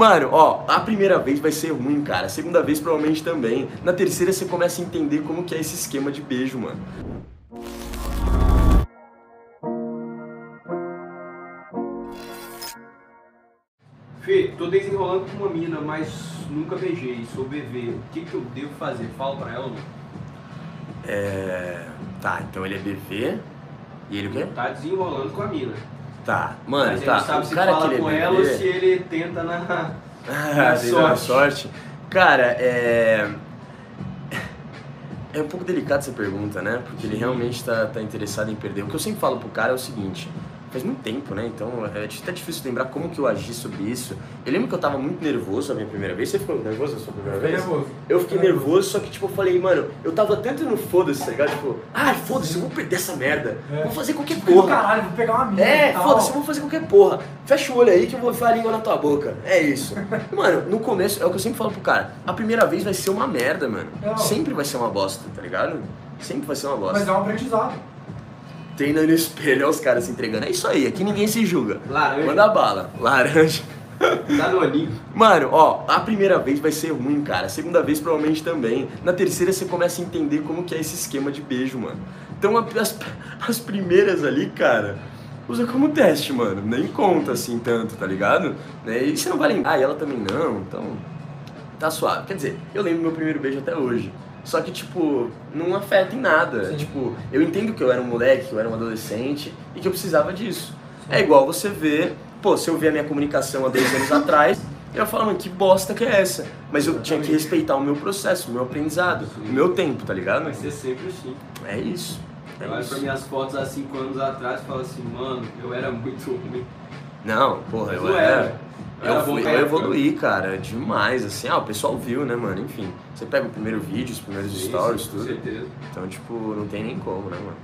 Mano, ó, a primeira vez vai ser ruim, cara. A segunda vez provavelmente também. Na terceira você começa a entender como que é esse esquema de beijo, mano. Fê, tô desenrolando com uma mina, mas nunca beijei, sou bebê. O que, que eu devo fazer? Fala pra ela, não? É. Tá, então ele é BV. E ele o quê? Tá desenrolando com a mina. Tá, mano, tá. sabe o se cara fala que ele com é ela ou se ele tenta na... Ah, sorte. sorte. sorte. Cara, é. É um pouco delicado essa pergunta, né? Porque ele realmente tá, tá interessado em perder. O que eu sempre falo pro cara é o seguinte: faz muito tempo, né? Então é até difícil lembrar como que eu agi sobre isso. Eu lembro que eu tava muito nervoso a minha primeira vez. Você ficou nervoso a sua primeira vez? nervoso. Eu fiquei nervoso, só que tipo, eu falei, mano, eu tava tanto no foda-se, tá ligado? Tipo, ai, foda-se, eu vou perder essa merda. É. Vou fazer qualquer Porra. Caralho, vou pegar uma mina. É, foda-se, eu vou fazer qualquer porra. Fecha o olho aí que eu vou enfiar a língua na tua boca. É isso. Mano, no começo, é o que eu sempre falo pro cara, a primeira vez vai ser uma merda, mano. Não. Sempre vai ser uma bosta, tá ligado? Sempre vai ser uma bosta. Mas é um aprendizado. Treina no espelho, olha os caras se entregando. É isso aí, aqui ninguém se julga. Laranja. Manda bala. Laranja. Danoninho. Mano, ó, a primeira vez vai ser ruim, cara. A segunda vez provavelmente também. Na terceira você começa a entender como que é esse esquema de beijo, mano. Então as, as primeiras ali, cara, usa como teste, mano. Nem conta assim tanto, tá ligado? Né? E você não vai lembrar, e ela também não, então tá suave. Quer dizer, eu lembro meu primeiro beijo até hoje. Só que, tipo, não afeta em nada. Sim. Tipo, eu entendo que eu era um moleque, que eu era um adolescente e que eu precisava disso. É igual você ver, pô, se eu ver a minha comunicação há dois anos atrás, eu falar, mano, que bosta que é essa? Mas eu tinha que respeitar o meu processo, o meu aprendizado, o meu tempo, tá ligado? Vai ser sempre assim. É isso. Eu É olho isso. pra minhas fotos há 5 anos atrás e falo assim, mano, eu era muito ruim. Não, porra, eu Não era. era. Eu, Era fui, eu evoluí, cara, demais, assim. Ah, o pessoal viu, né, mano? Enfim, você pega o primeiro vídeo, os primeiros Isso, stories, com tudo. certeza. Então, tipo, não tem nem como, né, mano?